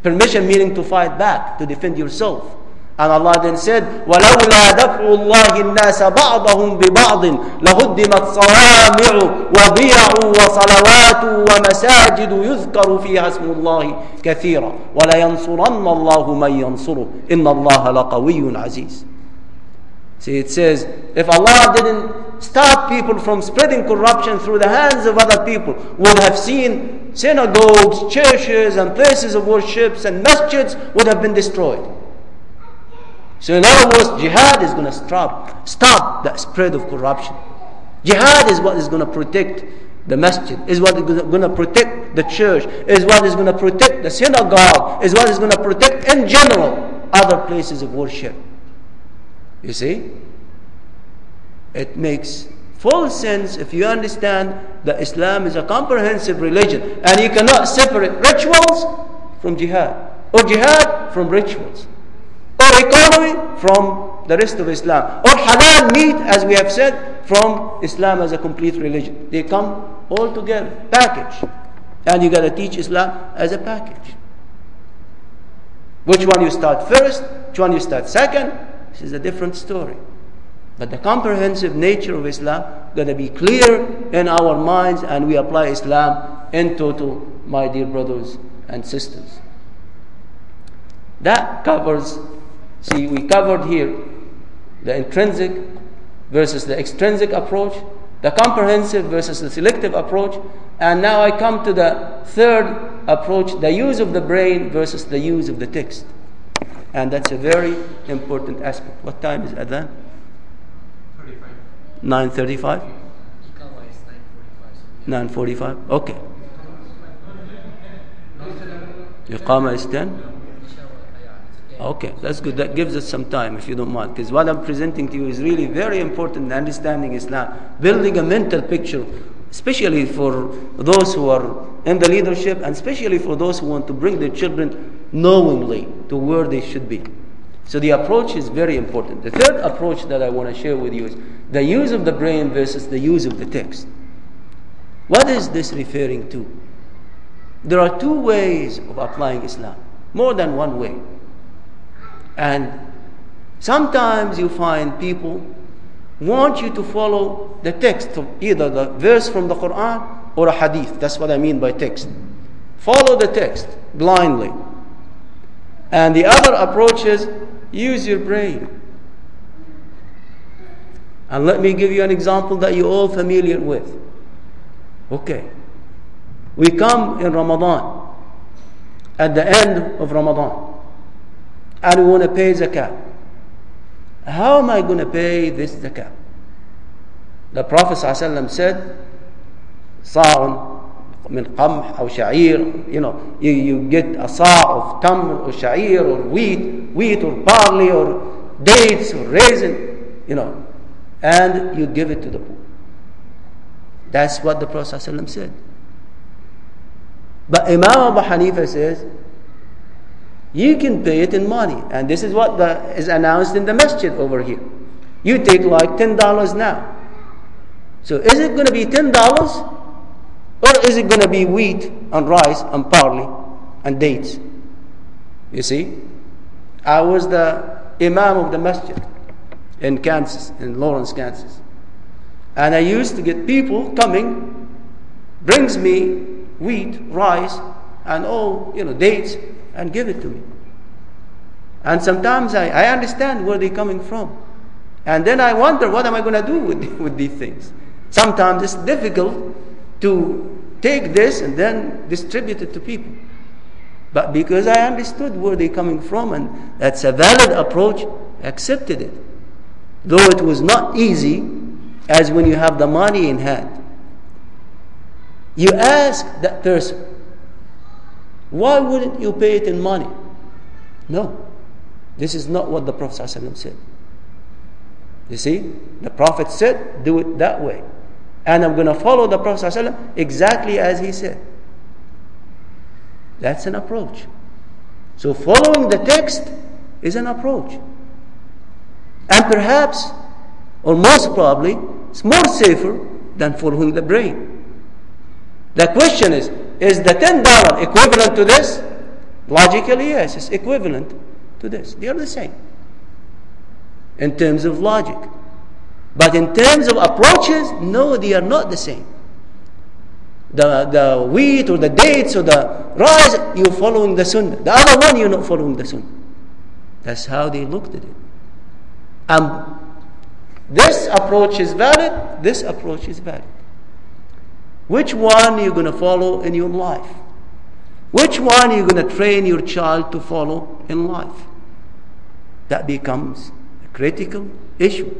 Permission meaning to fight back, to defend yourself. And Allah then said, وَلَوْلَا دَفْعُ اللَّهِ النَّاسَ بَعْضَهُمْ بِبَعْضٍ لَهُدِّمَتْ صَوَامِعُ وَبِيَعُ وَصَلَوَاتُ وَمَسَاجِدُ يُذْكَرُ فِيهَا اسْمُ اللَّهِ كَثِيرًا وَلَيَنْصُرَنَّ اللَّهُ مَنْ يَنْصُرُهُ إِنَّ اللَّهَ لَقَوِيٌّ عَزِيزٌ See, it says, if Allah didn't stop people from spreading corruption through the hands of other people, would have seen synagogues, churches, and places of worships and masjids would have been destroyed. So, in other words, jihad is going to stop, stop the spread of corruption. Jihad is what is going to protect the masjid, is what is going to protect the church, is what is going to protect the synagogue, is what is going to protect in general other places of worship. You see? It makes full sense if you understand that Islam is a comprehensive religion and you cannot separate rituals from jihad, or jihad from rituals, or economy from the rest of Islam, or halal meat, as we have said, from Islam as a complete religion. They come all together, package. And you got to teach Islam as a package. Which one you start first, which one you start second, this is a different story. But the comprehensive nature of Islam got to be clear in our minds, and we apply Islam in total, my dear brothers and sisters. That covers, see, we covered here the intrinsic versus the extrinsic approach, the comprehensive versus the selective approach, and now I come to the third approach the use of the brain versus the use of the text. And that's a very important aspect. What time is Adhan? 9.35? 9.45? Okay. Iqama is 10? Okay, that's good. That gives us some time, if you don't mind. Because what I'm presenting to you is really very important in understanding Islam. Building a mental picture, especially for those who are in the leadership, and especially for those who want to bring their children knowingly to where they should be. So the approach is very important. The third approach that I want to share with you is the use of the brain versus the use of the text. What is this referring to? There are two ways of applying Islam, more than one way. And sometimes you find people want you to follow the text of either the verse from the Quran or a hadith. That's what I mean by text. Follow the text blindly. And the other approach is use your brain. And let me give you an example that you're all familiar with. Okay. We come in Ramadan, at the end of Ramadan and we want to pay zakat. How am I going to pay this zakat? The Prophet ﷺ said, صاع من قمح أو شعير, you know, you, you get a sa' of tamr or sha'ir or wheat, wheat or barley or dates or raisin, you know, and you give it to the poor. That's what the Prophet ﷺ said. But Imam Abu Hanifa says, you can pay it in money. And this is what the, is announced in the masjid over here. You take like $10 now. So is it going to be $10 or is it going to be wheat and rice and barley and dates? You see? I was the imam of the masjid in Kansas, in Lawrence, Kansas. And I used to get people coming, brings me wheat, rice, and all, you know, dates and give it to me. And sometimes I, I understand where they're coming from. And then I wonder, what am I going to do with, (laughs) with these things? Sometimes it's difficult to take this and then distribute it to people. But because I understood where they're coming from and that's a valid approach, accepted it. Though it was not easy as when you have the money in hand. You ask that person, why wouldn't you pay it in money? No. This is not what the Prophet ﷺ said. You see, the Prophet said, do it that way. And I'm going to follow the Prophet ﷺ exactly as he said. That's an approach. So following the text is an approach. And perhaps, or most probably, it's more safer than following the brain. The question is, is the $10 equivalent to this? Logically, yes, it's equivalent to this. They are the same in terms of logic. But in terms of approaches, no, they are not the same. The, the wheat or the dates or the rice, you're following the sunnah. The other one, you're not following the sunnah. That's how they looked at it. And this approach is valid, this approach is valid. Which one are you going to follow in your life? Which one are you going to train your child to follow in life? That becomes a critical issue.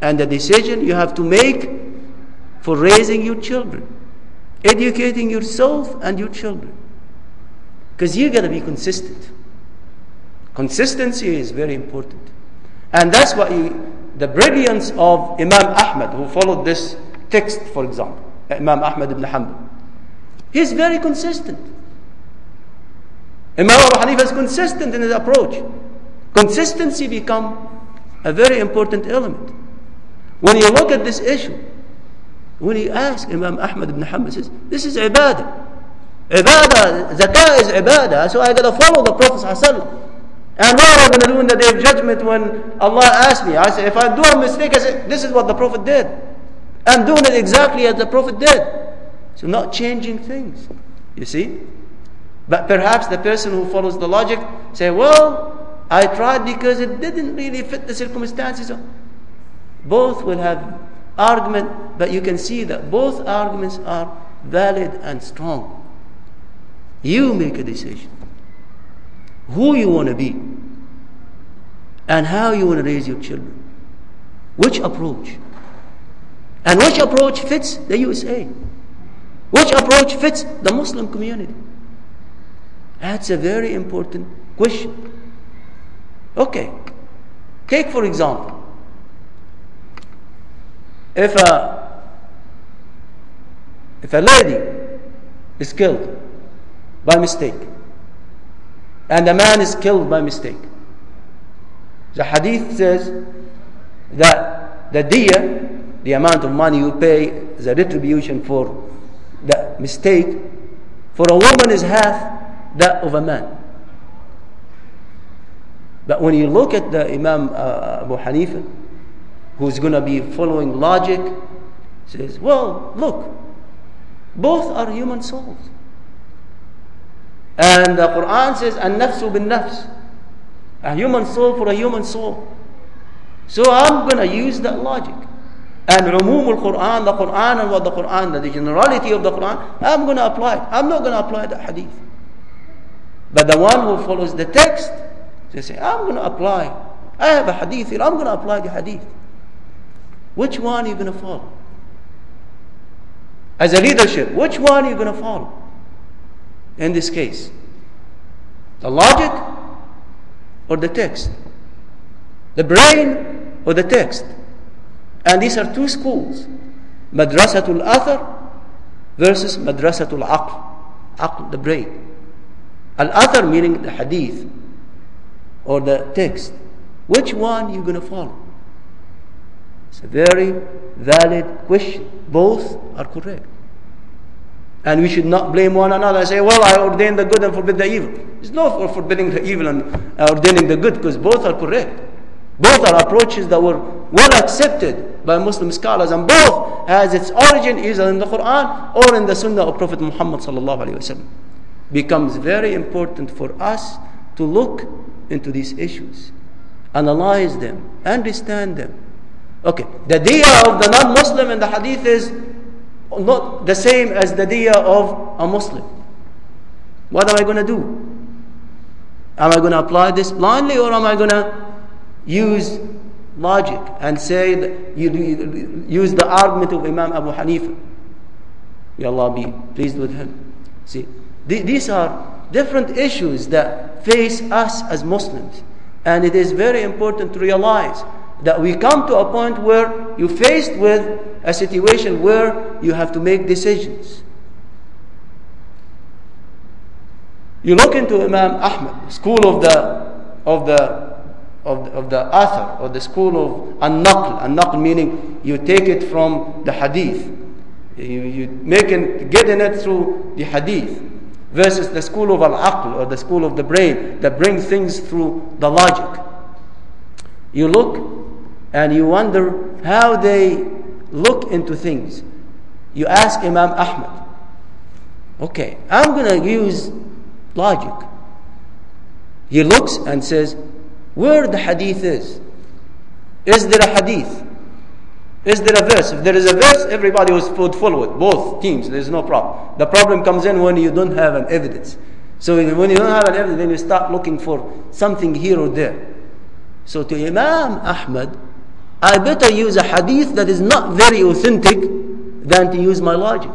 And the decision you have to make for raising your children, educating yourself and your children. Because you got to be consistent. Consistency is very important. And that's what you, the brilliance of Imam Ahmad, who followed this text, for example, Imam Ahmad ibn Hanbal. He's very consistent. Imam Abu Hanifa is consistent in his approach. Consistency become a very important element. When you look at this issue, when he ask Imam Ahmad ibn Hanbal, says, this is ibadah. Ibadah, zakah is ibadah, so I gotta follow the Prophet And what am I going to do in the day of judgment when Allah asks me? I say, if I do a mistake, I say, this is what the Prophet did. I'm doing it exactly as the Prophet did. So not changing things. You see? But perhaps the person who follows the logic say, well, I tried because it didn't really fit the circumstances. Both will have argument, but you can see that both arguments are valid and strong. You make a decision. Who you want to be and how you want to raise your children. Which approach? And which approach fits the USA? Which approach fits the Muslim community? That's a very important question. Okay. Take for example, if a if a lady is killed by mistake and a man is killed by mistake. The hadith says that the diya the amount of money you pay the retribution for the mistake. For a woman is half that of a man. But when you look at the imam uh, abu hanifa who's going to be following logic says, well, look, both are human souls. And the Quran says, An-nafsu bin nafs. A human soul for a human soul. So I'm to use that logic. And umum al-Quran, the Quran and what the Quran, the generality of the Quran, I'm to apply it. I'm not to apply the hadith. But the one who follows the text, they say, I'm to apply. I have a hadith here, I'm to apply the hadith. Which one are you to follow? As a leadership, which one are you to follow? In this case, the logic or the text? The brain or the text? And these are two schools Madrasatul Athar versus Madrasatul Aql. Aql, the brain. Al Athar meaning the hadith or the text. Which one are you going to follow? It's a very valid question. Both are correct. And we should not blame one another and say, well, I ordain the good and forbid the evil. It's not for forbidding the evil and uh, ordaining the good because both are correct. Both are approaches that were well accepted by Muslim scholars and both has its origin either in the Quran or in the Sunnah of Prophet Muhammad. Becomes very important for us to look into these issues, analyze them, understand them, Okay, the diya of the non-Muslim in the hadith is not the same as the diya of a Muslim. What am I going to do? Am I going to apply this blindly or am I going to use logic and say that you, use the argument of Imam Abu Hanifa? May Allah be pleased with him. See, these are different issues that face us as Muslims. And it is very important to realize that we come to a point where you're faced with a situation where you have to make decisions. You look into Imam Ahmad, school of the of the of the, of the Athar or the school of an-naql, an-naql meaning you take it from the hadith. You, you make it, getting it through the hadith versus the school of al-aql or the school of the brain that brings things through the logic. You look and you wonder how they look into things. You ask Imam Ahmad, okay, I'm going to use logic. He looks and says, where the hadith is. Is there a hadith Is there a verse? If there is a verse, everybody would follow it. Both teams, there's no problem. The problem comes in when you don't have an evidence. So when you don't have an evidence, then you start looking for something here or there. So to Imam Ahmad, I better use a hadith that is not very authentic than to use my logic.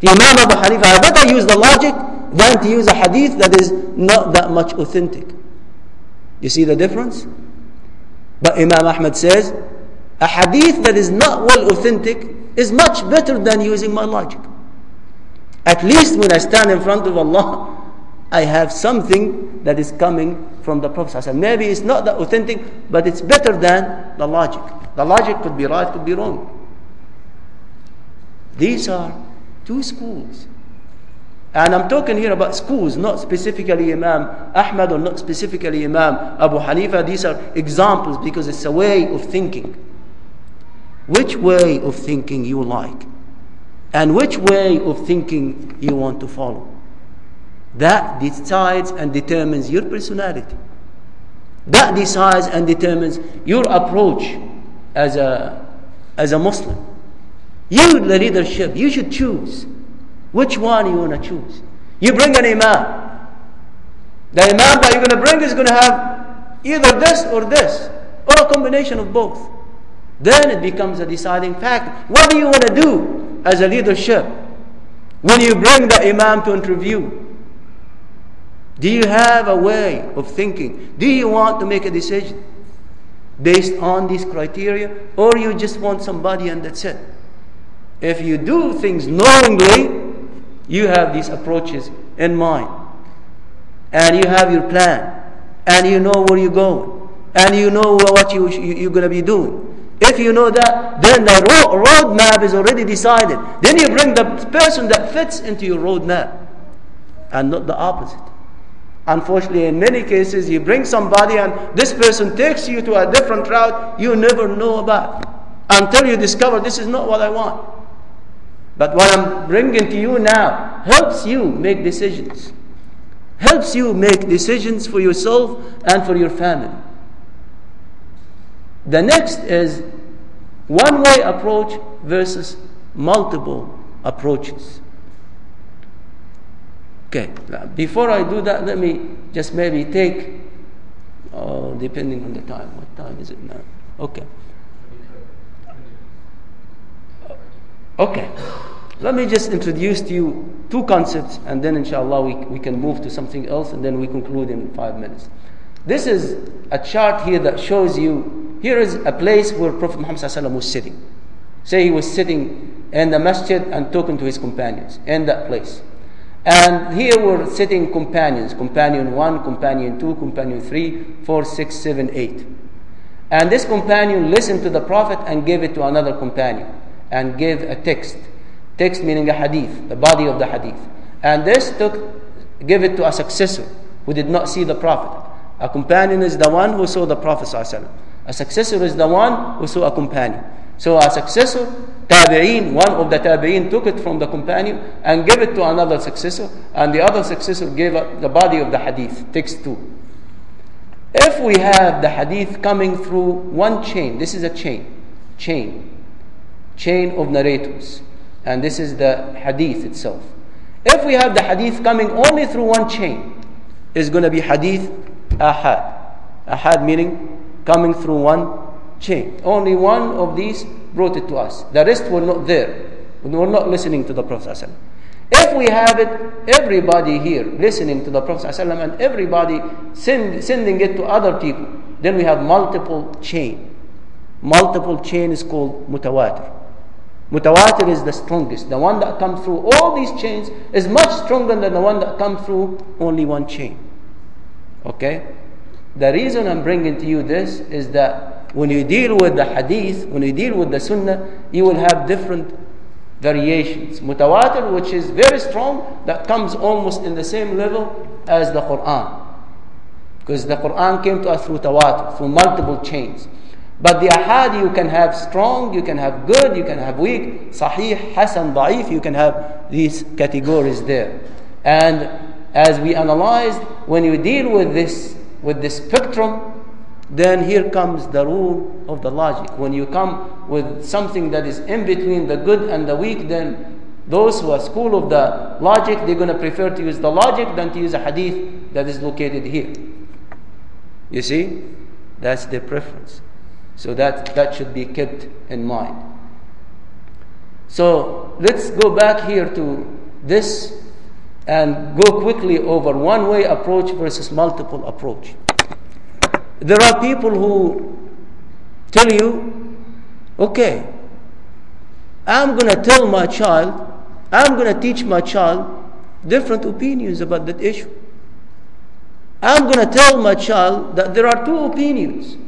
The Imam Abu Hanifa, I better use the logic than to use a hadith that is not that much authentic. You see the difference? But Imam Ahmad says, a hadith that is not well authentic is much better than using my logic. At least when I stand in front of Allah, I have something that is coming from the Prophet. Maybe it's not that authentic, but it's better than the logic. The logic could be right, could be wrong. These are two schools. And I'm talking here about schools, not specifically Imam Ahmad or not specifically Imam Abu Hanifa. These are examples because it's a way of thinking. Which way of thinking you like, and which way of thinking you want to follow. That decides and determines your personality. That decides and determines your approach as a, as a Muslim. You, the leadership, you should choose which one you want to choose. You bring an imam. The imam that you're going to bring is going to have either this or this, or a combination of both. Then it becomes a deciding factor. What do you want to do as a leadership when you bring the imam to interview? Do you have a way of thinking? Do you want to make a decision based on these criteria? Or you just want somebody and that's it? If you do things knowingly, you have these approaches in mind. And you have your plan. And you know where you're going. And you know what you, you're going to be doing. If you know that, then the roadmap is already decided. Then you bring the person that fits into your roadmap and not the opposite. Unfortunately, in many cases, you bring somebody and this person takes you to a different route you never know about until you discover this is not what I want. But what I'm bringing to you now helps you make decisions. Helps you make decisions for yourself and for your family. The next is one way approach versus multiple approaches. Okay, before I do that, let me just maybe take, uh, depending on the time. What time is it now? Okay. Okay. Let me just introduce to you two concepts and then inshallah we, we can move to something else and then we conclude in five minutes. This is a chart here that shows you here is a place where Prophet Muhammad was sitting. Say he was sitting in the masjid and talking to his companions in that place. And here were sitting companions companion 1, companion 2, companion 3, 4, 6, 7, 8. And this companion listened to the Prophet and gave it to another companion and gave a text. Text meaning a hadith, the body of the hadith. And this took, gave it to a successor who did not see the Prophet. A companion is the one who saw the Prophet. A successor is the one who saw a companion. So a successor, tabi'een, one of the tabi'een took it from the companion and gave it to another successor, and the other successor gave up the body of the hadith, text two. If we have the hadith coming through one chain, this is a chain, chain, chain of narrators, and this is the hadith itself. If we have the hadith coming only through one chain, it's going to be hadith ahad. Ahad meaning coming through one chain. Only one of these brought it to us. The rest were not there. We were not listening to the Prophet. If we have it, everybody here listening to the Prophet and everybody send, sending it to other people, then we have multiple chain. Multiple chain is called mutawatir. Mutawatir is the strongest. The one that comes through all these chains is much stronger than the one that comes through only one chain. Okay? The reason I'm bringing to you this is that when you deal with the hadith, when you deal with the sunnah, you will have different variations. Mutawatir, which is very strong, that comes almost in the same level as the Quran. Because the Quran came to us through tawatur, through multiple chains. But the ahad you can have strong, you can have good, you can have weak, sahih, hasan, da'if, you can have these categories there. And as we analyzed, when you deal with this with this spectrum, then here comes the rule of the logic. When you come with something that is in between the good and the weak, then those who are school of the logic, they're going to prefer to use the logic than to use a hadith that is located here. You see? That's their preference. So that, that should be kept in mind. So let's go back here to this and go quickly over one way approach versus multiple approach. There are people who tell you, okay, I'm going to tell my child, I'm going to teach my child different opinions about that issue. I'm going to tell my child that there are two opinions.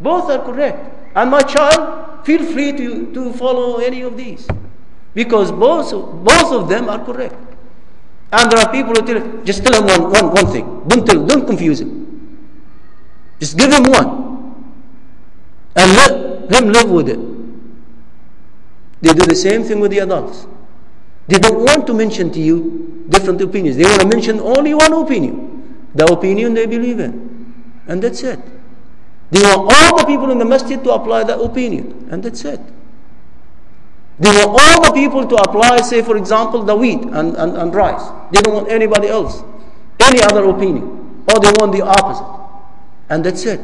Both are correct. And my child, feel free to, to follow any of these. Because both, both of them are correct. And there are people who tell just tell him one, one, one thing. Don't tell, don't confuse him. Just give him one. And let him live with it. They do the same thing with the adults. They don't want to mention to you different opinions. They want to mention only one opinion. The opinion they believe in. And that's it. They want all the people in the masjid to apply that opinion. And that's it. They want all the people to apply, say, for example, the wheat and, and, and rice. They don't want anybody else, any other opinion. Or they want the opposite. And that's it.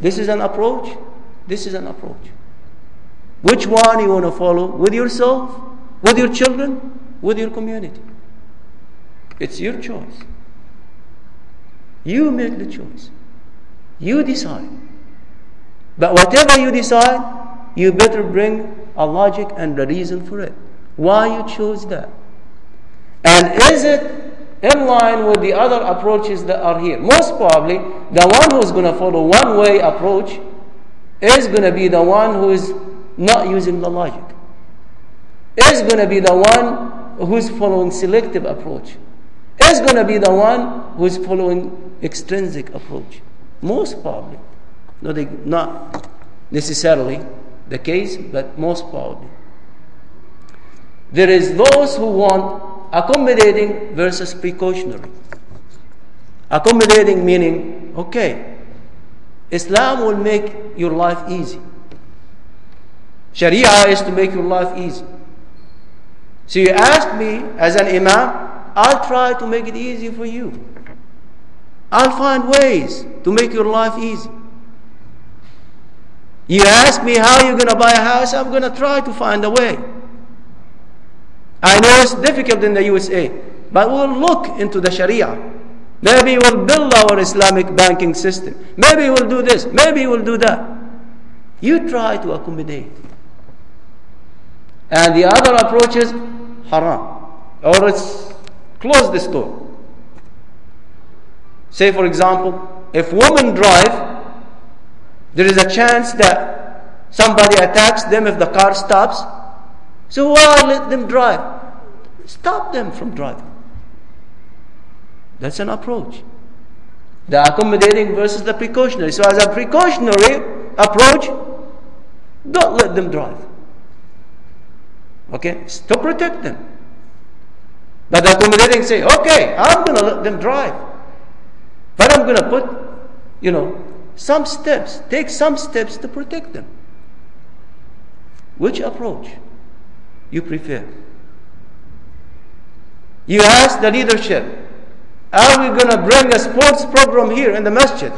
This is an approach. This is an approach. Which one you want to follow? With yourself? With your children? With your community? It's your choice. You make the choice. You decide. But whatever you decide, you better bring a logic and a reason for it. Why you chose that. And is it in line with the other approaches that are here? Most probably, the one who's going to follow one way approach is going to be the one who is not using the logic. Is going to be the one who's following selective approach. Is going to be the one who's following extrinsic approach. Most probably. Not, not necessarily the case, but most probably. There is those who want accommodating versus precautionary. Accommodating meaning, okay, Islam will make your life easy. Sharia is to make your life easy. So you ask me as an imam, I'll try to make it easy for you. I'll find ways to make your life easy. You ask me how you're going to buy a house, I'm going to try to find a way. I know it's difficult in the USA, but we'll look into the Sharia. Maybe we'll build our Islamic banking system. Maybe we'll do this. Maybe we'll do that. You try to accommodate. And the other approach is haram. Or it's close the store. Say, for example, if women drive, there is a chance that somebody attacks them if the car stops. So why let them drive? Stop them from driving. That's an approach. The accommodating versus the precautionary. So, as a precautionary approach, don't let them drive. Okay? To protect them. But the accommodating say, okay, I'm going to let them drive. But I'm going to put, you know, some steps, take some steps to protect them. Which approach you prefer? You ask the leadership, are we going to bring a sports program here in the masjid?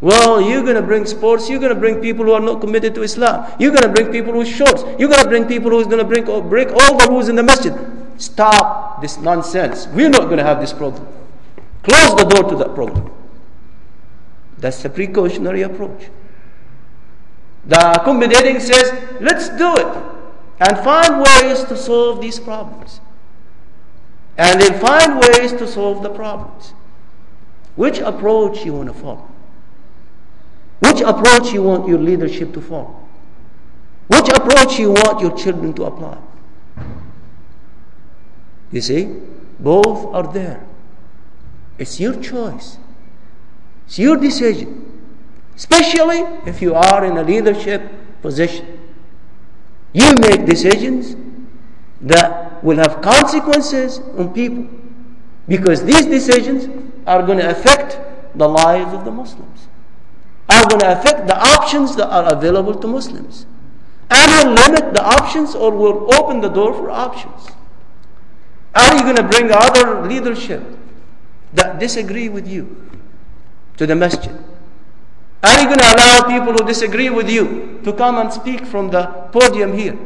Well, you're going to bring sports. You're going to bring people who are not committed to Islam. You're going to bring people with shorts. You're going to bring people who's going to break, break all the rules in the masjid. Stop this nonsense. We're not going to have this program. Close the door to that program. That's the precautionary approach. The accommodating says, let's do it and find ways to solve these problems. And then find ways to solve the problems. Which approach you want to follow? Which approach you want your leadership to follow? Which approach you want your children to apply? You see, both are there. It's your choice. It's your decision. Especially if you are in a leadership position. You make decisions that will have consequences on people. Because these decisions are going to affect the lives of the Muslims, are going to affect the options that are available to Muslims, and will limit the options or will open the door for options. Are you going to bring other leadership that disagree with you to the masjid? Are you going to allow people who disagree with you to come and speak from the podium here?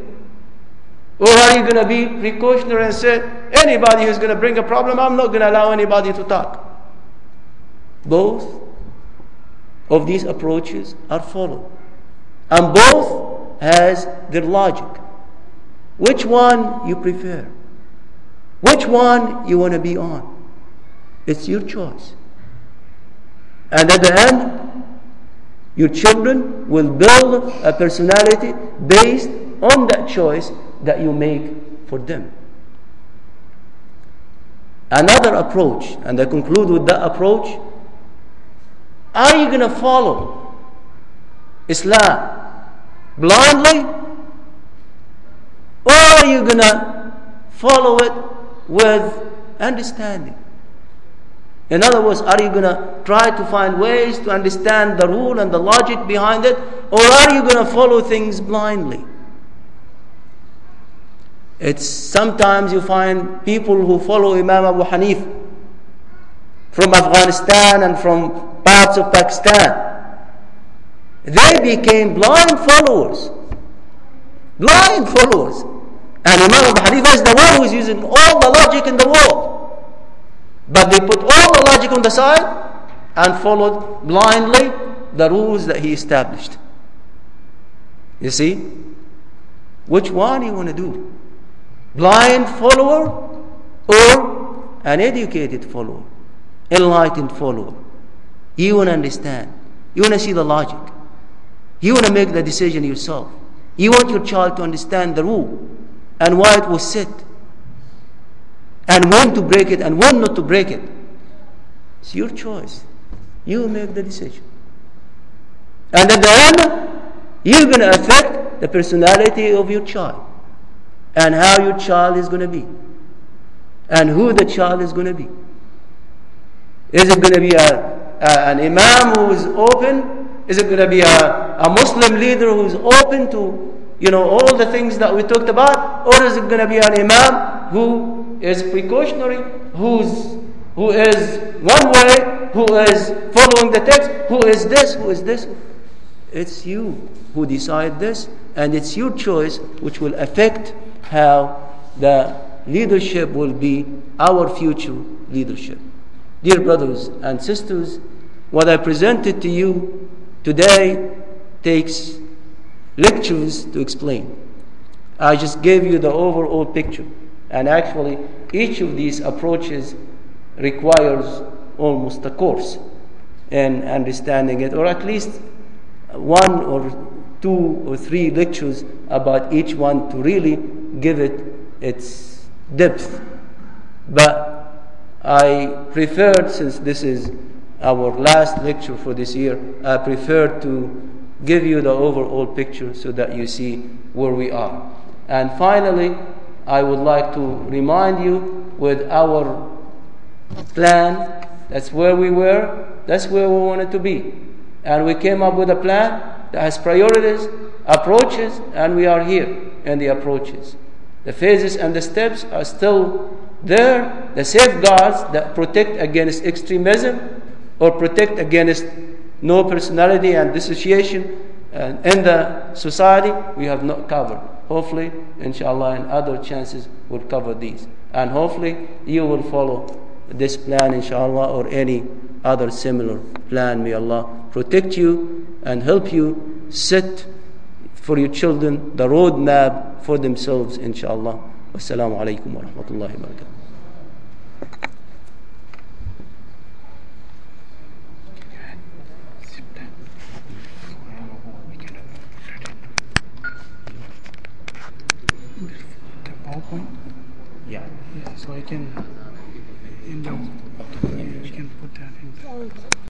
Or are you going to be precautionary and say, anybody who's going to bring a problem, I'm not going to allow anybody to talk? Both of these approaches are followed. And both has their logic. Which one you prefer? Which one you want to be on? It's your choice. And at the end, your children will build a personality based on that choice that you make for them. Another approach, and I conclude with that approach are you going to follow Islam blindly? Or are you going to follow it with understanding? In other words, are you going to try to find ways to understand the rule and the logic behind it? Or are you going to follow things blindly? It's sometimes you find people who follow Imam Abu Hanif from Afghanistan and from parts of Pakistan. They became blind followers. Blind followers. And Imam Abu Hanif is the one who is using all the logic in the world. But they put all the logic on the side and followed blindly the rules that he established. You see? Which one do you want to do? Blind follower or an educated follower? Enlightened follower? You want to understand. You want to see the logic. You want to make the decision yourself. You want your child to understand the rule and why it was set and when to break it and when not to break it. It's your choice. You make the decision. And at the end, you're going to affect the personality of your child and how your child is going to be and who the child is going to be. Is it going to be a, a, an imam who is open? Is it going to be a, a Muslim leader who is open to you know all the things that we talked about? Or is it going to be an imam who is precautionary, who's who is one way, who is following the text, who is this, who is this. It's you who decide this, and it's your choice which will affect how the leadership will be our future leadership. Dear brothers and sisters, what I presented to you today takes lectures to explain. I just gave you the overall picture. And actually, each of these approaches requires almost a course in understanding it, or at least one or two or three lectures about each one to really give it its depth. But I preferred, since this is our last lecture for this year, I prefer to give you the overall picture so that you see where we are. And finally, I would like to remind you with our plan. That's where we were, that's where we wanted to be. And we came up with a plan that has priorities, approaches, and we are here in the approaches. The phases and the steps are still there, the safeguards that protect against extremism or protect against no personality and dissociation uh, in the society, we have not covered. Hopefully, inshallah, and other chances will cover these. And hopefully, you will follow this plan, inshallah, or any other similar plan. May Allah protect you and help you set for your children the roadmap for themselves, inshallah. Wassalamu alaikum wa rahmatullahi wa barakatuh. PowerPoint? Yeah. Yeah, so I can,